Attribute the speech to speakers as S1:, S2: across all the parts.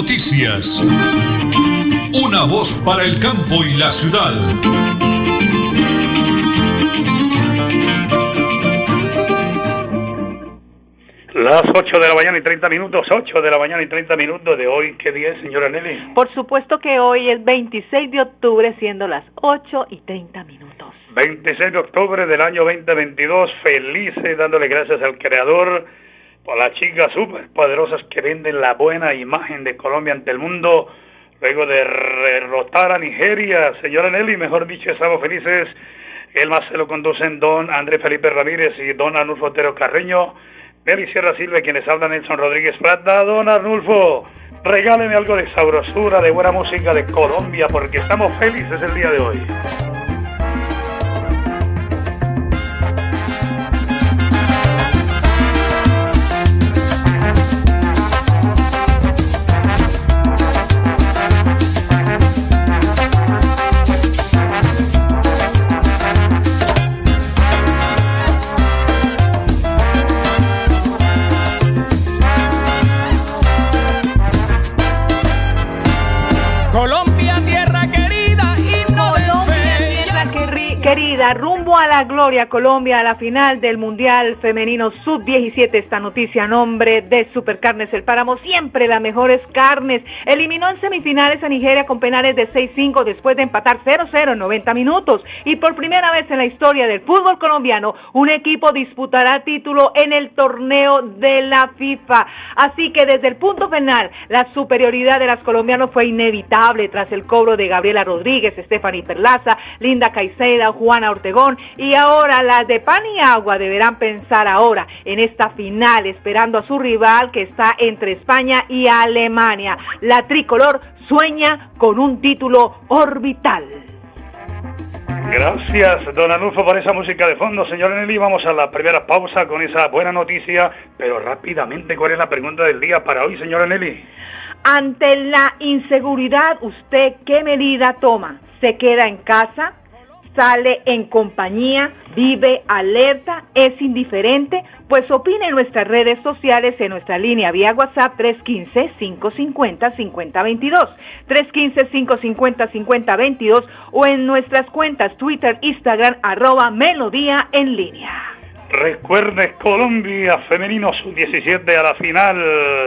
S1: Noticias. Una voz para el campo y la ciudad.
S2: Las 8 de la mañana y 30 minutos, 8 de la mañana y 30 minutos de hoy. ¿Qué día es, señora Nelly?
S3: Por supuesto que hoy es 26 de octubre, siendo las 8 y 30 minutos.
S2: 26 de octubre del año 2022, felices, dándole gracias al Creador por las chicas super poderosas que venden la buena imagen de Colombia ante el mundo, luego de derrotar a Nigeria. Señora Nelly, mejor dicho, estamos felices. El más se lo conducen don Andrés Felipe Ramírez y don Anulfo Otero Carreño. Nelly Sierra Silva, quienes hablan Nelson Rodríguez Plata. Don Arnulfo, regáleme algo de sabrosura, de buena música de Colombia, porque estamos felices el día de hoy.
S3: A la gloria Colombia a la final del Mundial Femenino Sub-17. Esta noticia a nombre de Supercarnes El Páramo, siempre las mejores carnes. Eliminó en semifinales a Nigeria con penales de 6-5 después de empatar 0-0 en 90 minutos. Y por primera vez en la historia del fútbol colombiano, un equipo disputará título en el torneo de la FIFA. Así que desde el punto final, la superioridad de las colombianas fue inevitable tras el cobro de Gabriela Rodríguez, Stephanie Perlaza, Linda Caicedo, Juana Ortegón y ahora las de pan y agua deberán pensar ahora en esta final esperando a su rival que está entre España y Alemania. La tricolor sueña con un título orbital.
S2: Gracias, don Anulfo, por esa música de fondo. Señor Nelly, vamos a la primera pausa con esa buena noticia, pero rápidamente, ¿cuál es la pregunta del día para hoy, señora Nelly?
S3: Ante la inseguridad, ¿usted qué medida toma? ¿Se queda en casa? Sale en compañía, vive alerta, es indiferente, pues opine en nuestras redes sociales, en nuestra línea vía WhatsApp 315-550-5022, 315-550-5022 o en nuestras cuentas Twitter, Instagram, arroba Melodía en línea.
S2: Recuerde Colombia femenino sub-17 a la final.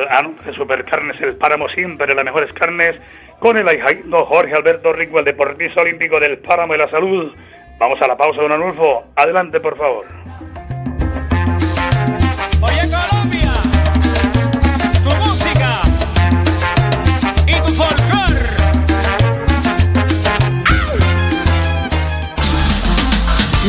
S2: Anuncia Supercarnes, el páramo siempre, las mejores carnes con el ahijado Jorge Alberto Rico, el deportista olímpico del Páramo de la Salud. Vamos a la pausa, don Anulfo. Adelante, por favor.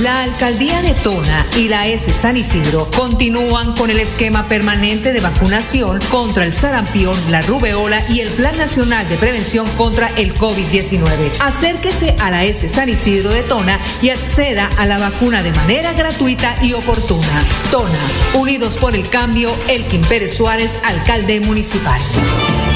S4: La alcaldía de Tona y la S San Isidro continúan con el esquema permanente de vacunación contra el sarampión, la rubeola y el Plan Nacional de Prevención contra el COVID-19. Acérquese a la S San Isidro de Tona y acceda a la vacuna de manera gratuita y oportuna. Tona, Unidos por el Cambio, Elkin Pérez Suárez, alcalde municipal.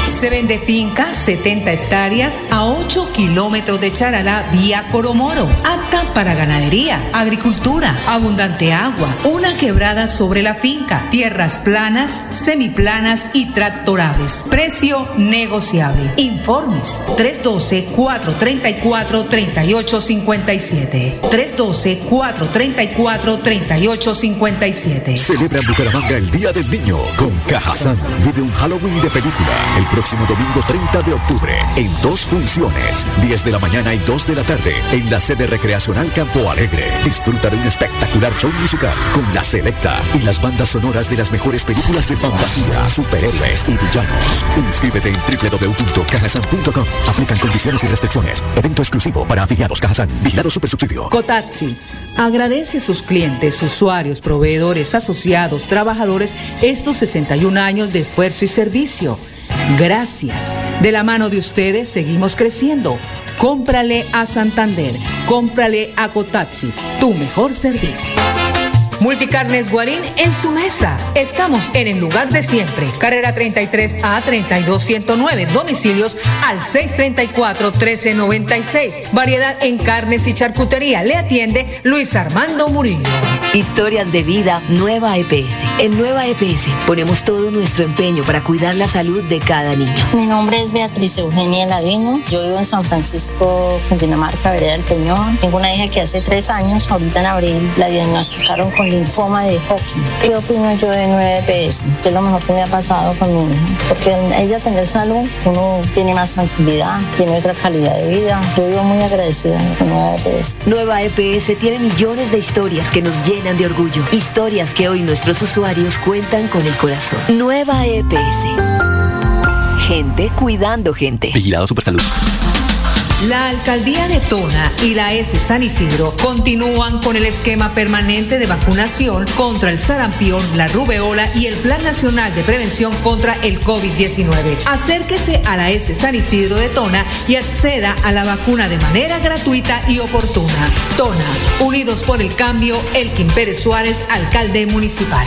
S4: Se vende finca 70 hectáreas a 8 kilómetros de Charalá vía Coromoro, apta para ganadería, agricultura, abundante agua, una quebrada sobre la finca, tierras planas, semiplanas y tractorables. Precio negociable. Informes 312-434-3857. 312-434-3857.
S5: Celebra Bucaramanga el Día del Niño con Cajazán. Vive un Halloween de película el próximo domingo 30 de octubre en dos funciones, 10 de la mañana y 2 de la tarde en la sede recreacional Campo Alegre. Disfruta de un espectacular show musical con la selecta y las bandas sonoras de las mejores películas de fantasía, superhéroes y villanos. Inscríbete en www.cajasan.com. Aplican condiciones y restricciones. Evento exclusivo para afiliados Cajasan. Vigilado Supersubsidio.
S4: Cotaxi agradece a sus clientes, usuarios, proveedores, asociados, trabajadores estos 61 años de esfuerzo y servicio. Gracias. De la mano de ustedes seguimos creciendo. Cómprale a Santander. Cómprale a Cotaxi. Tu mejor servicio. Multicarnes Guarín en su mesa. Estamos en el lugar de siempre. Carrera 33 a 32109. Domicilios al 634 1396. Variedad en carnes y charcutería. Le atiende Luis Armando Murillo.
S6: Historias de vida Nueva EPS. En Nueva EPS ponemos todo nuestro empeño para cuidar la salud de cada niño.
S7: Mi nombre es Beatriz Eugenia Ladino. Yo vivo en San Francisco, Cundinamarca, Vereda del Peñón. Tengo una hija que hace tres años, ahorita en abril, la diagnosticaron con linfoma de Hodgkin. ¿Qué opino yo de 9PS? ¿Qué es lo mejor que me ha pasado con mi hija? Porque ella tener salud, uno tiene más tranquilidad, tiene otra calidad de vida. Yo vivo muy agradecida con Nueva EPS.
S6: Nueva EPS tiene millones de historias que nos llenan de orgullo. Historias que hoy nuestros usuarios cuentan con el corazón. Nueva EPS. Gente cuidando gente.
S8: Vigilado Supersalud.
S4: La alcaldía de Tona y la S San Isidro continúan con el esquema permanente de vacunación contra el sarampión, la rubeola y el Plan Nacional de Prevención contra el COVID-19. Acérquese a la S San Isidro de Tona y acceda a la vacuna de manera gratuita y oportuna. Tona, unidos por el cambio, Elkin Pérez Suárez, alcalde municipal.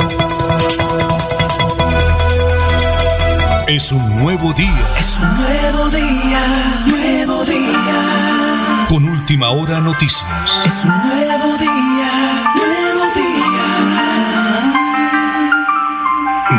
S1: Es un nuevo día.
S9: Es un nuevo día, nuevo día.
S1: Con última hora noticias.
S9: Es un nuevo día, nuevo día.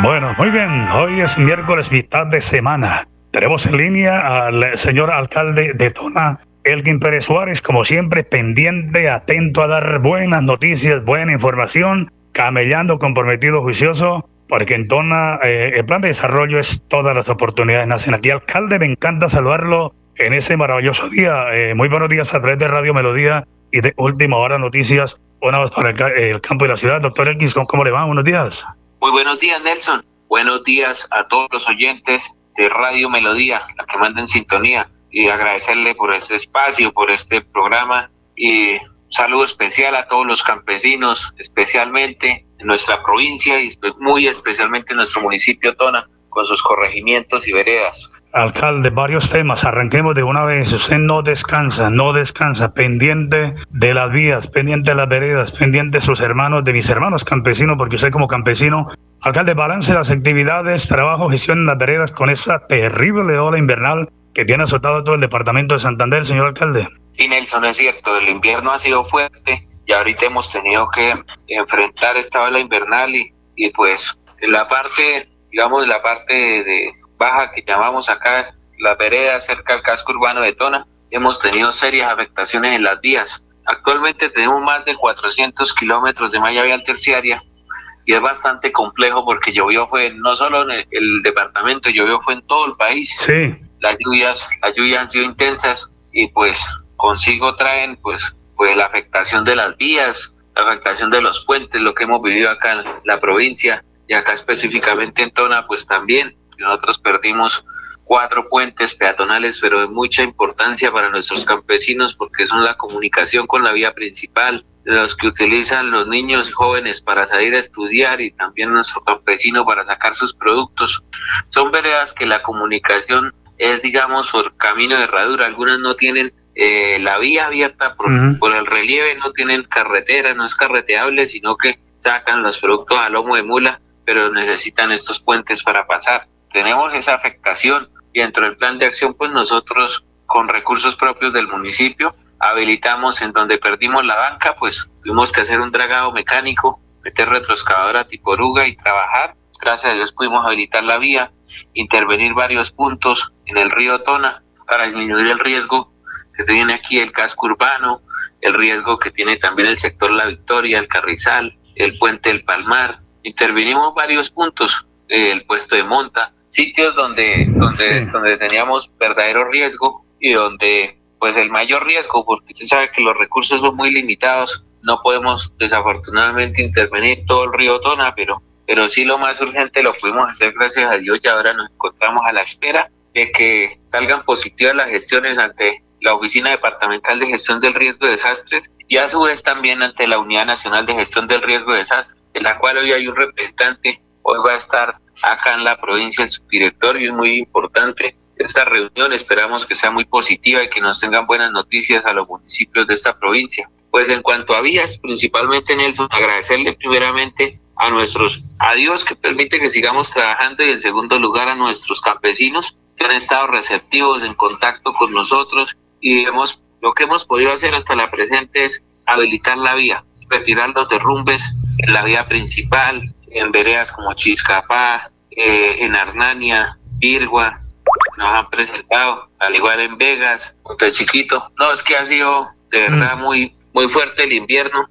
S2: Bueno, muy bien. Hoy es miércoles, mitad de semana. Tenemos en línea al señor alcalde de Tona, Elgin Pérez Suárez, como siempre, pendiente, atento a dar buenas noticias, buena información, camellando, comprometido, juicioso porque en Tona eh, el plan de desarrollo es todas las oportunidades nacen aquí. Alcalde, me encanta saludarlo en ese maravilloso día. Eh, muy buenos días a través de Radio Melodía y de Última Hora Noticias. Una vez para el, campo y la ciudad. Doctor Elkins, ¿cómo, le va? Buenos días.
S10: Muy buenos días, Nelson. Buenos días a todos los oyentes de Radio Melodía, la que manda en sintonía, y agradecerle por este espacio, por este programa, y saludo especial a todos los campesinos, especialmente nuestra provincia y muy especialmente en nuestro municipio Tona, con sus corregimientos y veredas.
S2: Alcalde, varios temas. Arranquemos de una vez. Usted no descansa, no descansa, pendiente de las vías, pendiente de las veredas, pendiente de sus hermanos, de mis hermanos campesinos, porque usted como campesino, alcalde, balance las actividades, trabajo, gestión en las veredas con esa terrible ola invernal que tiene azotado todo el departamento de Santander, señor alcalde.
S10: Sí, Nelson, es cierto, el invierno ha sido fuerte y ahorita hemos tenido que enfrentar esta ola invernal y, y pues en la parte, digamos, la parte de baja que llamamos acá, la vereda cerca del casco urbano de Tona, hemos tenido serias afectaciones en las vías. Actualmente tenemos más de 400 kilómetros de malla vial terciaria y es bastante complejo porque llovió fue no solo en el, el, departamento, llovió fue en todo el país.
S2: Sí.
S10: Las lluvias, las lluvias han sido intensas y pues consigo traen pues pues la afectación de las vías, la afectación de los puentes, lo que hemos vivido acá en la provincia y acá específicamente en Tona, pues también nosotros perdimos cuatro puentes peatonales, pero de mucha importancia para nuestros campesinos porque son la comunicación con la vía principal, los que utilizan los niños jóvenes para salir a estudiar y también nuestro campesino para sacar sus productos. Son veredas que la comunicación es, digamos, por camino de herradura. Algunas no tienen eh, la vía abierta por, por, el relieve, no tienen carretera, no es carreteable, sino que sacan los productos a lomo de mula, pero necesitan estos puentes para pasar. Tenemos esa afectación y dentro del plan de acción, pues nosotros con recursos propios del municipio habilitamos en donde perdimos la banca, pues tuvimos que hacer un dragado mecánico, meter retroexcavadora tipo oruga y trabajar. Gracias a Dios pudimos habilitar la vía, intervenir varios puntos en el río Tona para disminuir el riesgo que tiene aquí el casco urbano, el riesgo que tiene también el sector La Victoria, el Carrizal, el puente del Palmar. Intervinimos varios puntos, el puesto de monta, sitios donde, donde, donde teníamos verdadero riesgo y donde pues el mayor riesgo, porque se sabe que los recursos son muy limitados, no podemos desafortunadamente intervenir todo el río Tona, pero pero sí lo más urgente lo pudimos hacer gracias a Dios y ahora nos encontramos a la espera de que salgan positivas las gestiones ante la Oficina Departamental de Gestión del Riesgo de Desastres y a su vez también ante la Unidad Nacional de Gestión del Riesgo de Desastres, en la cual hoy hay un representante, hoy va a estar acá en la provincia el subdirector y es muy importante esta reunión, esperamos que sea muy positiva y que nos tengan buenas noticias a los municipios de esta provincia. Pues en cuanto a vías, principalmente Nelson, agradecerle primeramente a nuestros, a Dios que permite que sigamos trabajando y en segundo lugar a nuestros campesinos que han estado receptivos en contacto con nosotros y hemos, lo que hemos podido hacer hasta la presente es habilitar la vía, retirar los derrumbes en la vía principal, en veredas como Chiscapá, eh, en Arnania, Virgua, nos han presentado, al igual en Vegas, Monte Chiquito. No, es que ha sido de verdad muy muy fuerte el invierno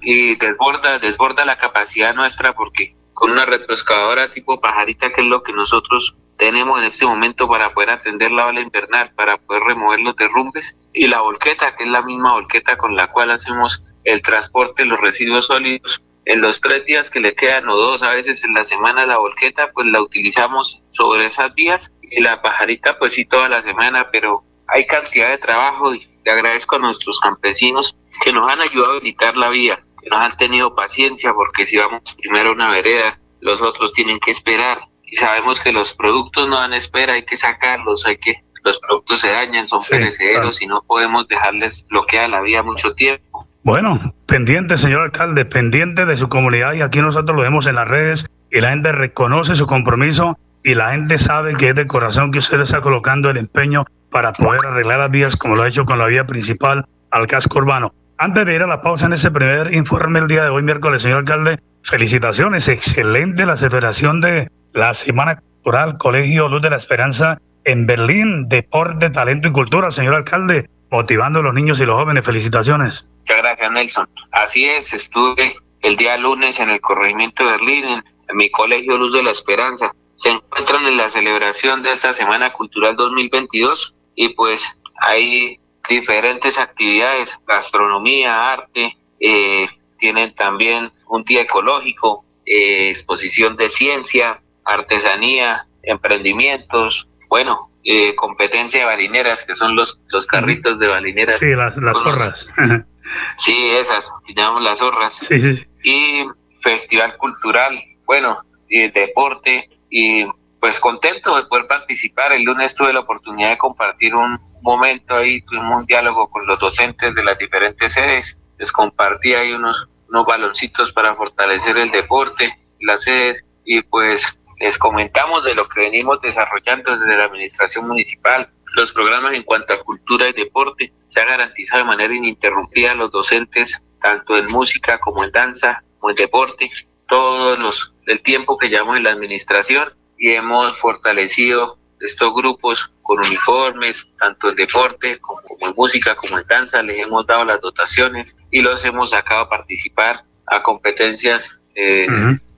S10: y desborda desborda la capacidad nuestra porque con una retroexcavadora tipo pajarita que es lo que nosotros tenemos en este momento para poder atender la ola invernal, para poder remover los derrumbes y la volqueta, que es la misma volqueta con la cual hacemos el transporte de los residuos sólidos. En los tres días que le quedan o dos a veces en la semana la volqueta, pues la utilizamos sobre esas vías y la pajarita pues sí toda la semana, pero hay cantidad de trabajo y le agradezco a nuestros campesinos que nos han ayudado a evitar la vía, que nos han tenido paciencia porque si vamos primero a una vereda, los otros tienen que esperar y sabemos que los productos no dan espera, hay que sacarlos, hay que los productos se dañan, son perecederos y no podemos dejarles bloqueada la vía mucho tiempo.
S2: Bueno, pendiente, señor alcalde, pendiente de su comunidad y aquí nosotros lo vemos en las redes y la gente reconoce su compromiso y la gente sabe que es de corazón que usted está colocando el empeño para poder arreglar las vías como lo ha hecho con la vía principal al casco urbano. Antes de ir a la pausa en ese primer informe el día de hoy, miércoles, señor alcalde, felicitaciones, excelente la aceleración de la Semana Cultural Colegio Luz de la Esperanza en Berlín, Deporte, Talento y Cultura, señor alcalde, motivando a los niños y los jóvenes. Felicitaciones.
S10: Muchas gracias, Nelson. Así es, estuve el día lunes en el corregimiento de Berlín, en, mi Colegio Luz de la Esperanza. Se encuentran en la celebración de esta Semana Cultural 2022 y pues hay diferentes actividades, gastronomía, arte, eh, tienen también un día ecológico, eh, exposición de ciencia, artesanía, emprendimientos, bueno, eh, competencia de balineras, que son los, los carritos de balineras.
S2: Sí, las, las zorras.
S10: sí, esas, llamamos las zorras.
S2: Sí, sí.
S10: Y festival cultural, bueno, y deporte, y pues contento de poder participar. El lunes tuve la oportunidad de compartir un momento ahí, tuvimos un diálogo con los docentes de las diferentes sedes, les compartí ahí unos, baloncitos para fortalecer el deporte, las sedes, y pues les comentamos de lo que venimos desarrollando desde la administración municipal, los programas en cuanto a cultura y deporte. Se ha garantizado de manera ininterrumpida a los docentes, tanto en música como en danza, como en deporte, todos los el tiempo que llevamos en la administración y hemos fortalecido estos grupos con uniformes, tanto en deporte como, en música, como en danza, les hemos dado las dotaciones y los hemos sacado a participar a competencias eh,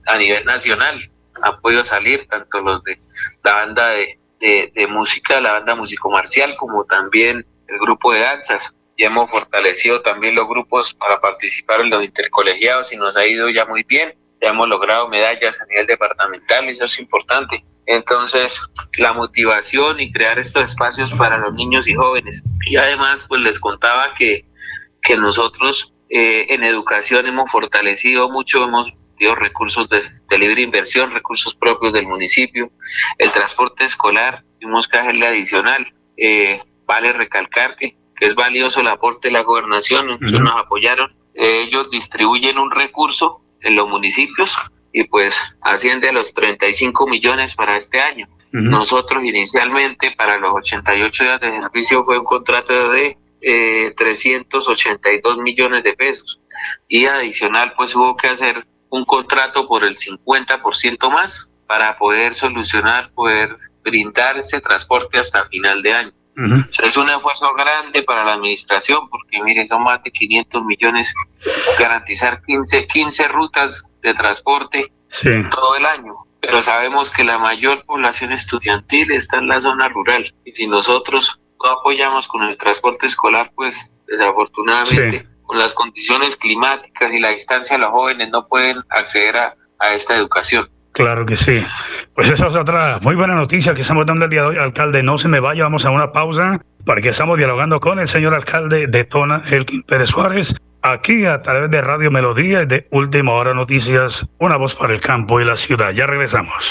S10: a nivel nacional han podido salir, tanto los de la banda de, de, música, la banda músico marcial, como también el grupo de danzas. Y hemos fortalecido también los grupos para participar en los intercolegiados y nos ha ido ya muy bien. Ya hemos logrado medallas a nivel departamental y eso es importante. Entonces, la motivación y crear estos espacios para los niños y jóvenes. Y además, pues les contaba que, que nosotros eh, en educación hemos fortalecido mucho, hemos recursos de, libre inversión, recursos propios del municipio, el transporte escolar, tuvimos que hacerle adicional. Eh, vale recalcar que, es valioso el aporte de la gobernación, nos apoyaron. Eh, ellos distribuyen un recurso en los municipios y pues asciende a los 35 millones para este año. Nosotros inicialmente para los 88 días de servicio fue un contrato de eh, 382 millones de pesos y adicional pues hubo que hacer un contrato por el 50% más para poder solucionar, poder brindar ese transporte hasta final de año. Es un esfuerzo grande para la administración porque, mire, son más de 500 millones garantizar 15, 15 rutas de transporte todo el año. Pero sabemos que la mayor población estudiantil está en la zona rural y si nosotros no apoyamos con el transporte escolar, pues desafortunadamente con las condiciones climáticas y la distancia, los jóvenes no pueden acceder a, a esta educación.
S2: Claro que sí. Pues esa es otra muy buena noticia que estamos dando el día de hoy, alcalde. No se me vaya, vamos a una pausa para que estamos dialogando con el señor alcalde de Tona, Elkin Pérez Suárez, aquí a través de Radio Melodía y de Última Hora Noticias, una voz para el campo y la ciudad. Ya regresamos.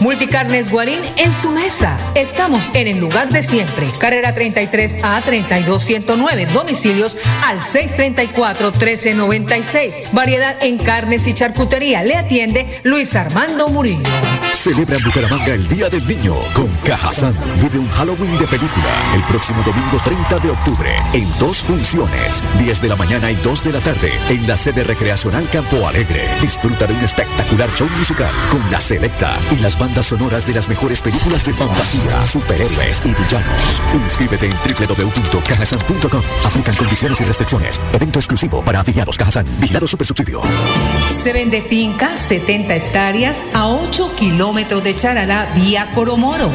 S4: Multicarnes Guarín en su mesa. Estamos en el lugar de siempre. Carrera 33 a 32109. Domicilios al 634 1396. Variedad en carnes y charcutería. Le atiende Luis Armando Murillo.
S5: Celebra en Bucaramanga el Día del Niño con Cajazán. Vive un Halloween de película el próximo domingo 30 de octubre en dos funciones, 10 de la mañana y 2 de la tarde en la sede recreacional Campo Alegre. Disfruta de un espectacular show musical con la selecta y las bandas sonoras de las mejores películas de fantasía, superhéroes y villanos. Inscríbete en www.cajasan.com. Aplican condiciones y restricciones. Evento exclusivo para afiliados Cajazán. Vigilado Supersubsidio.
S4: Se vende finca 70 hectáreas a 8 kilómetros de Charalá vía Coromoro.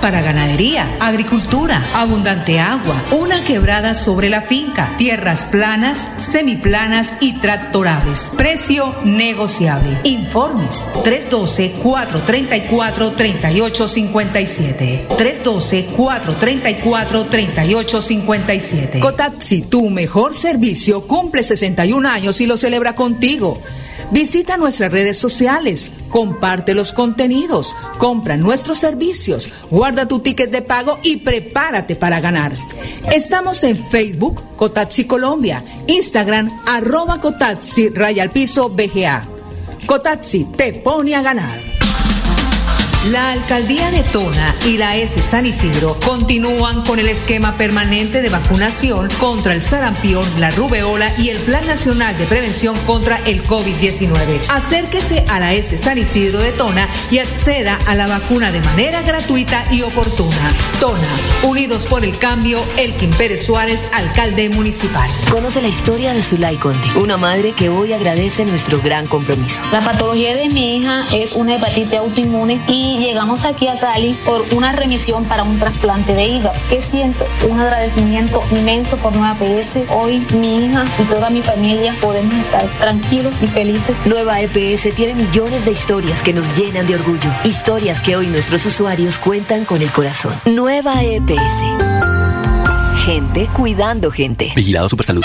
S4: Para ganadería, agricultura, abundante agua, una quebrada sobre la finca, tierras planas, semiplanas y tractorables. Precio negociable. Informes 312 430 312-434-3857. 312-434-3857. Cotaxi, tu mejor servicio, cumple 61 años y lo celebra contigo. Visita nuestras redes sociales, comparte los contenidos, compra nuestros servicios, guarda tu ticket de pago y prepárate para ganar. Estamos en Facebook, Cotaxi Colombia, Instagram, arroba Cotaxi, piso, BGA. Cotaxi te pone a ganar. La alcaldía de Tona y la S San Isidro continúan con el esquema permanente de vacunación contra el sarampión, la rubeola y el Plan Nacional de Prevención contra el COVID-19. Acérquese a la S San Isidro de Tona y acceda a la vacuna de manera gratuita y oportuna. Tona, unidos por el cambio, Elkin Pérez Suárez, alcalde municipal.
S6: Conoce la historia de Zulay Conde, una madre que hoy agradece nuestro gran compromiso.
S8: La patología de mi hija es una hepatitis autoinmune y llegamos aquí a Cali por una remisión para un trasplante de hígado. Que siento un agradecimiento inmenso por Nueva EPS. Hoy mi hija y toda mi familia podemos estar tranquilos y felices.
S6: Nueva EPS tiene millones de historias que nos llenan de orgullo. Historias que hoy nuestros usuarios cuentan con el corazón. Nueva EPS. Gente cuidando gente.
S11: Vigilado Supersalud.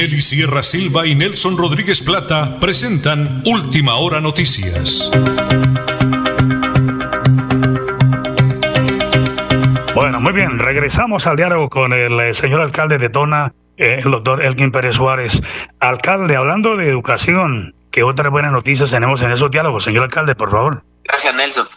S1: Nelly Sierra Silva y Nelson Rodríguez Plata presentan Última Hora Noticias.
S2: Bueno, muy bien, regresamos al diálogo con el eh, señor alcalde de Tona, eh, el doctor Elkin Pérez Suárez. Alcalde, hablando de educación, ¿qué otras buenas noticias tenemos en esos diálogos? Señor alcalde, por favor.
S10: Gracias, Nelson.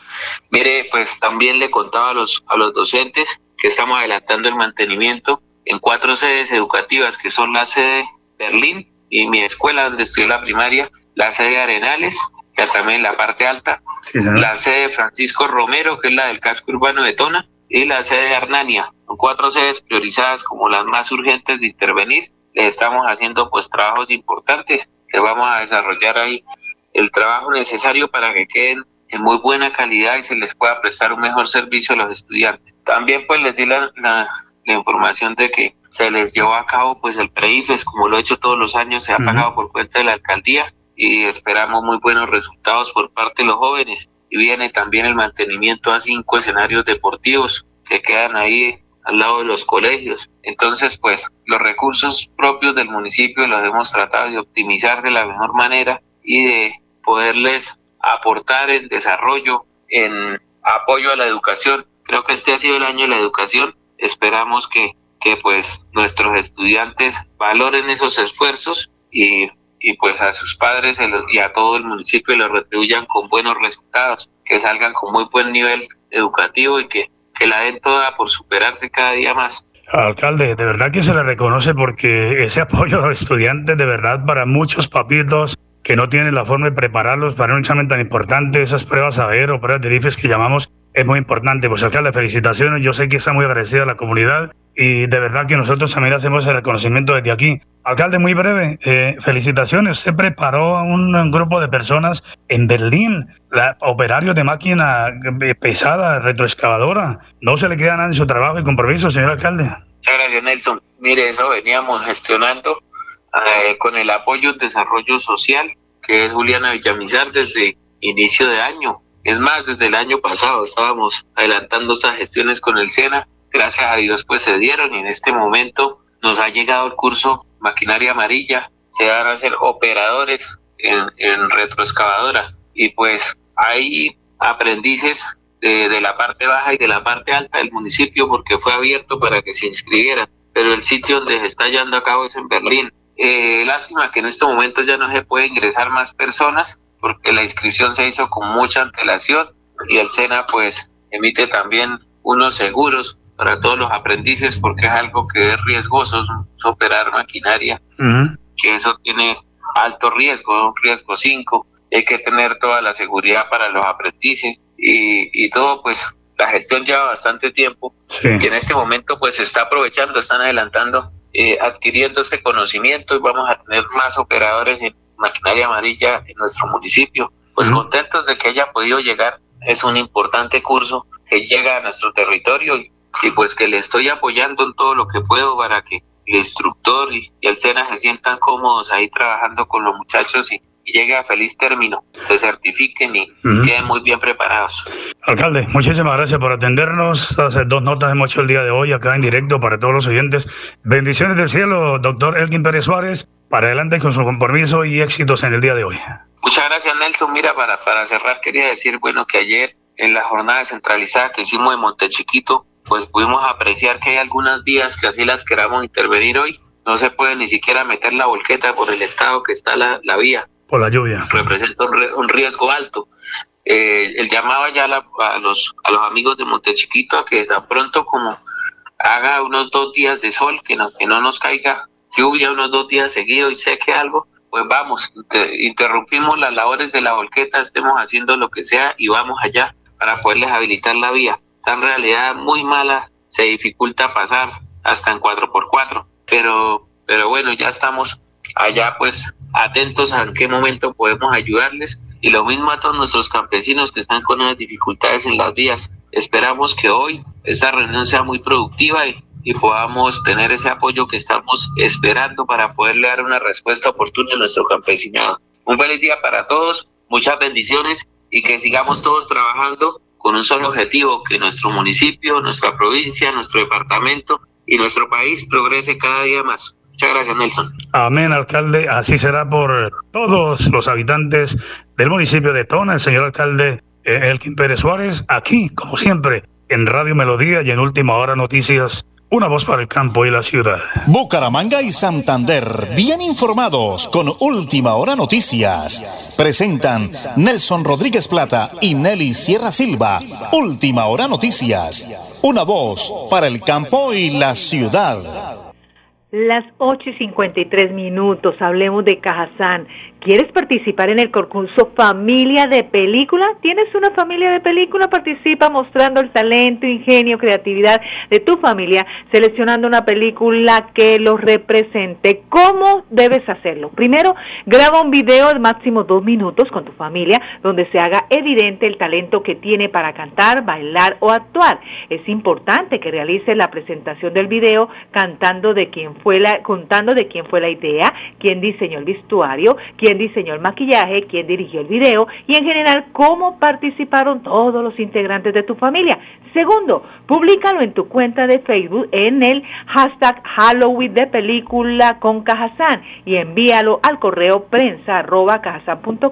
S10: Mire, pues también le contaba a los, a los docentes que estamos adelantando el mantenimiento en cuatro sedes educativas, que son la sede Berlín y mi escuela donde estudié la primaria, la sede Arenales, que también la parte alta, la sede Francisco Romero, que es la del casco urbano de Tona, y la sede de Arnania. Son cuatro sedes priorizadas como las más urgentes de intervenir. Le estamos haciendo pues trabajos importantes que vamos a desarrollar ahí el trabajo necesario para que queden en muy buena calidad y se les pueda prestar un mejor servicio a los estudiantes. También pues les di la, la, la información de que se les llevó a cabo pues el PREIFES, como lo he hecho todos los años, se ha pagado por cuenta de la alcaldía y esperamos muy buenos resultados por parte de los jóvenes. Y viene también el mantenimiento a cinco escenarios deportivos que quedan ahí al lado de los colegios. Entonces, pues los recursos propios del municipio los hemos tratado de optimizar de la mejor manera y de poderles aportar en desarrollo, en apoyo a la educación. Creo que este ha sido el año de la educación. Esperamos que que pues nuestros estudiantes valoren esos esfuerzos y, y pues a sus padres y a todo el municipio los retribuyan con buenos resultados, que salgan con muy buen nivel educativo y que, que la den toda por superarse cada día más.
S2: Alcalde, de verdad que se le reconoce porque ese apoyo a los estudiantes, de verdad, para muchos papitos, que no tienen la forma de prepararlos para un examen tan importante, esas pruebas a ver o pruebas de IFES que llamamos, es muy importante. Pues alcalde, felicitaciones, yo sé que está muy agradecida la comunidad y de verdad que nosotros también hacemos el reconocimiento desde aquí. Alcalde, muy breve, eh, felicitaciones. Se preparó a un, grupo de personas en Berlín, la, operarios de máquina pesada, retroexcavadora. No se le queda nada en su trabajo y compromiso, señor alcalde.
S10: Muchas gracias, Nelson. Mire, eso veníamos gestionando eh, con el apoyo al desarrollo social, que es Juliana Villamizar desde inicio de año. Es más, desde el año pasado estábamos adelantando esas gestiones con el SENA. Gracias a Dios, pues se dieron y en este momento nos ha llegado el curso Maquinaria Amarilla. Se van a hacer operadores en, en retroexcavadora y pues hay aprendices de, de, la parte baja y de la parte alta del municipio porque fue abierto para que se inscribieran, pero el sitio donde se está llevando a cabo es en Berlín. Eh, lástima que en este momento ya no se puede ingresar más personas porque la inscripción se hizo con mucha antelación y el SENA pues emite también unos seguros para todos los aprendices porque es algo que es riesgoso operar maquinaria, que eso tiene alto riesgo, un riesgo 5, hay que tener toda la seguridad para los aprendices y, y todo pues la gestión lleva bastante tiempo. Y en este momento pues se está aprovechando, están adelantando eh, adquiriendo este conocimiento y vamos a tener más operadores en maquinaria amarilla en nuestro municipio. Pues contentos de que haya podido llegar. Es un importante curso que llega a nuestro territorio y, pues que le estoy apoyando en todo lo que puedo para que el instructor y, el SENA se sientan cómodos ahí trabajando con los muchachos y, llegue a feliz término, se certifiquen y queden muy bien preparados.
S2: Alcalde, muchísimas gracias por atendernos. Estas dos notas hemos hecho el día de hoy acá en directo para todos los oyentes. Bendiciones del cielo, doctor Elkin Pérez Suárez. Para adelante con su compromiso y éxitos en el día de hoy.
S10: Muchas gracias, Nelson. Mira, para, para cerrar, quería decir, bueno, que ayer en la jornada centralizada que hicimos en Montechiquito, pues pudimos apreciar que hay algunas vías que así las queramos intervenir hoy. No se puede ni siquiera meter la volqueta por el estado que está la, la vía
S2: por la lluvia.
S10: Representa un, riesgo alto. Eh, el llamado ya a, los, a los amigos de Montechiquito a que tan pronto como haga unos dos días de sol, que no, que no nos caiga lluvia unos dos días seguidos y seque algo, pues vamos, interrumpimos las labores de la volqueta, estemos haciendo lo que sea y vamos allá para poderles habilitar la vía. Está en realidad muy mala, se dificulta pasar hasta en 4x4, pero, pero bueno, ya estamos allá pues atentos a en qué momento podemos ayudarles y lo mismo a todos nuestros campesinos que están con unas dificultades en las vías. Esperamos que hoy esa reunión sea muy productiva y, y podamos tener ese apoyo que estamos esperando para poderle dar una respuesta oportuna a nuestro campesinado. Un feliz día para todos, muchas bendiciones y que sigamos todos trabajando con un solo objetivo, que nuestro municipio, nuestra provincia, nuestro departamento y nuestro país progrese cada día más. Muchas gracias, Nelson.
S2: Amén, alcalde. Así será por todos los habitantes del municipio de Tona, el señor alcalde eh, Elkin Pérez Suárez, aquí, como siempre, en Radio Melodía y en Última Hora Noticias. Una voz para el campo y la ciudad.
S11: Bucaramanga y Santander, bien informados con Última Hora Noticias. Presentan Nelson Rodríguez Plata y Nelly Sierra Silva. Última Hora Noticias. Una voz para el campo y la ciudad.
S3: Las 8 y 53 minutos, hablemos de Cajazán. ¿Quieres participar en el concurso Familia de Película? ¿Tienes una familia de película? Participa mostrando el talento, ingenio, creatividad de tu familia, seleccionando una película que los represente. ¿Cómo debes hacerlo? Primero, graba un video de máximo dos minutos con tu familia donde se haga evidente el talento que tiene para cantar, bailar o actuar. Es importante que realices la presentación del video cantando de quién fue la, contando de quién fue la idea, quién diseñó el vestuario, quién diseñó el maquillaje, quién dirigió el video y en general cómo participaron todos los integrantes de tu familia. Segundo, públicalo en tu cuenta de Facebook en el hashtag Halloween de película con Cajazán y envíalo al correo prensa arroba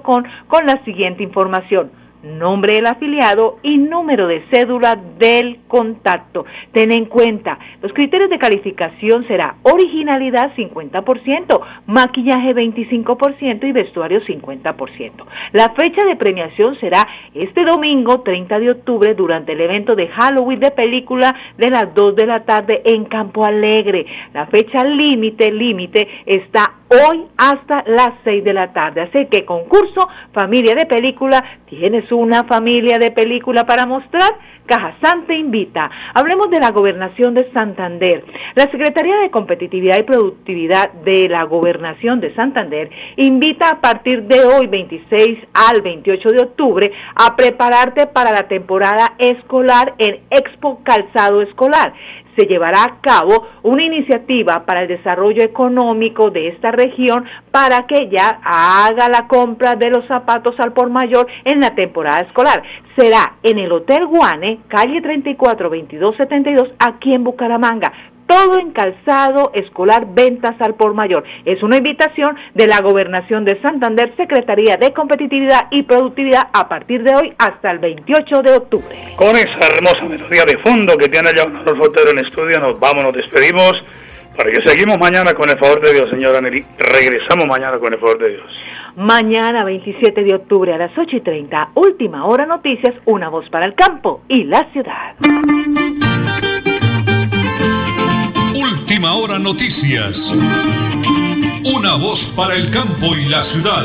S3: con la siguiente información nombre del afiliado y número de cédula del contacto. Ten en cuenta, los criterios de calificación será originalidad 50%, maquillaje 25% y vestuario 50%. La fecha de premiación será este domingo 30 de octubre durante el evento de Halloween de película de las 2 de la tarde en Campo Alegre. La fecha límite, límite está hoy hasta las 6 de la tarde. Así que concurso, familia de película, ¿tienes una familia de película para mostrar? Cajazán te invita. Hablemos de la gobernación de Santander. La Secretaría de Competitividad y Productividad de la gobernación de Santander invita a partir de hoy, 26 al 28 de octubre, a prepararte para la temporada escolar en Expo Calzado Escolar se llevará a cabo una iniciativa para el desarrollo económico de esta región para que ya haga la compra de los zapatos al por mayor en la temporada escolar. Será en el Hotel Guane, calle 34 2272, aquí en Bucaramanga todo en calzado escolar, ventas al por mayor. Es una invitación de la Gobernación de Santander, Secretaría de Competitividad y Productividad a partir de hoy hasta el 28 de octubre.
S2: Con esa hermosa melodía de fondo que tiene ya los Otero en estudio, nos vamos, nos despedimos. Para que seguimos mañana con el favor de Dios, señora Nelly. Regresamos mañana con el favor de Dios.
S3: Mañana 27 de octubre a las 8 y 30, última hora noticias, una voz para el campo y la ciudad.
S1: Última hora noticias. Una voz para el campo y la ciudad.